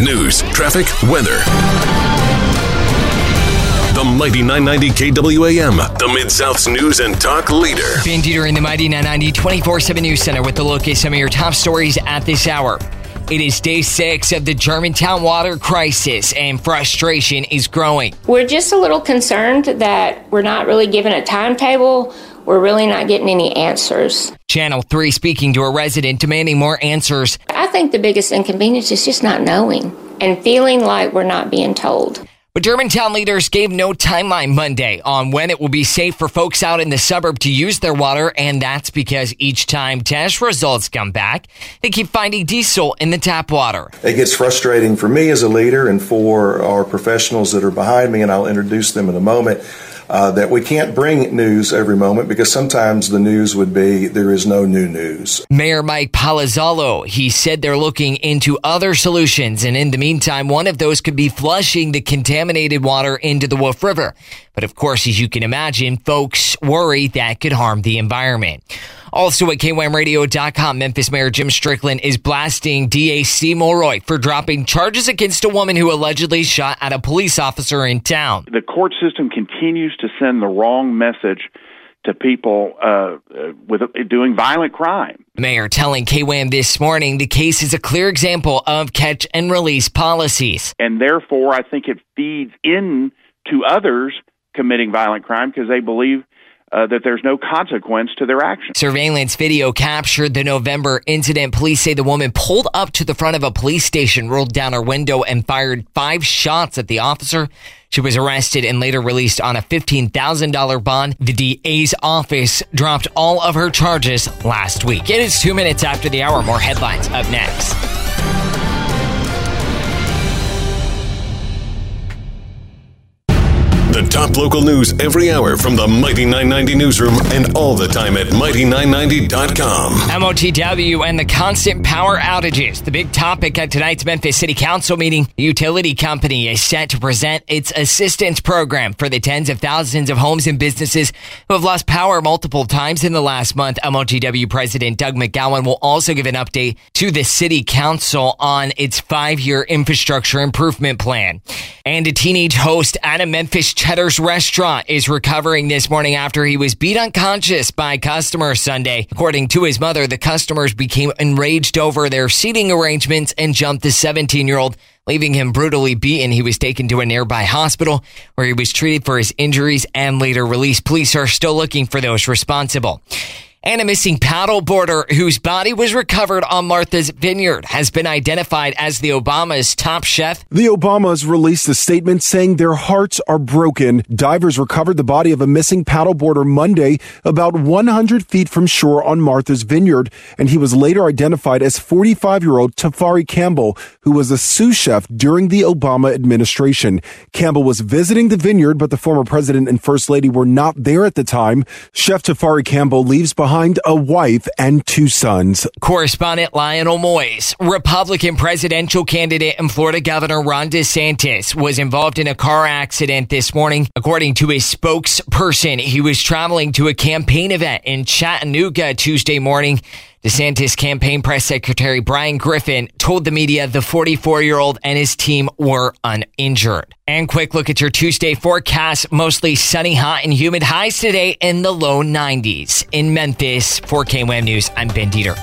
news, traffic, weather. The Mighty 990 KWAM, the Mid South's news and talk leader. Ben Deeter in the Mighty 990 24 7 News Center with the look at some of your top stories at this hour. It is day six of the Germantown water crisis, and frustration is growing. We're just a little concerned that we're not really given a timetable. We're really not getting any answers. Channel 3 speaking to a resident demanding more answers. I think the biggest inconvenience is just not knowing and feeling like we're not being told. But Germantown leaders gave no timeline Monday on when it will be safe for folks out in the suburb to use their water, and that's because each time test results come back, they keep finding diesel in the tap water. It gets frustrating for me as a leader and for our professionals that are behind me, and I'll introduce them in a moment uh, that we can't bring news every moment because sometimes the news would be there is no new news. Mayor Mike Palazzolo, he said they're looking into other solutions, and in the meantime, one of those could be flushing the contaminated water into the Wolf River. But of course, as you can imagine, folks worry that could harm the environment. Also at KWAMradio.com, Memphis Mayor Jim Strickland is blasting DA Steve Mulroy for dropping charges against a woman who allegedly shot at a police officer in town. The court system continues to send the wrong message to people uh, uh with doing violent crime. Mayor telling KWAM this morning the case is a clear example of catch and release policies. And therefore, I think it feeds in to others committing violent crime because they believe uh, that there's no consequence to their actions. Surveillance video captured the November incident. Police say the woman pulled up to the front of a police station, rolled down her window, and fired five shots at the officer. She was arrested and later released on a $15,000 bond. The DA's office dropped all of her charges last week. It is two minutes after the hour. More headlines up next. Top local news every hour from the Mighty 990 newsroom and all the time at mighty990.com. MLGW and the constant power outages. The big topic at tonight's Memphis City Council meeting. The utility company is set to present its assistance program for the tens of thousands of homes and businesses who have lost power multiple times in the last month. MLGW President Doug McGowan will also give an update to the City Council on its five year infrastructure improvement plan. And a teenage host at a Memphis Cheddar's restaurant is recovering this morning after he was beat unconscious by customers Sunday. According to his mother, the customers became enraged over their seating arrangements and jumped the 17 year old leaving him brutally beaten. He was taken to a nearby hospital where he was treated for his injuries and later released. Police are still looking for those responsible and a missing paddleboarder whose body was recovered on Martha's Vineyard has been identified as the Obama's top chef. The Obamas released a statement saying their hearts are broken. Divers recovered the body of a missing paddleboarder Monday about 100 feet from shore on Martha's Vineyard, and he was later identified as 45 year old Tafari Campbell, who was a sous chef during the Obama administration. Campbell was visiting the vineyard, but the former president and first lady were not there at the time. Chef Tafari Campbell leaves behind behind a wife and two sons. Correspondent Lionel Moise, Republican presidential candidate and Florida Governor Ron DeSantis, was involved in a car accident this morning. According to his spokesperson, he was traveling to a campaign event in Chattanooga Tuesday morning. DeSantis campaign press secretary Bryan Griffin told the media the 44 year old and his team were uninjured. And quick look at your Tuesday forecast. Mostly sunny, hot, and humid highs today in the low 90s. In Memphis, for KWAM News, I'm Ben Deeter.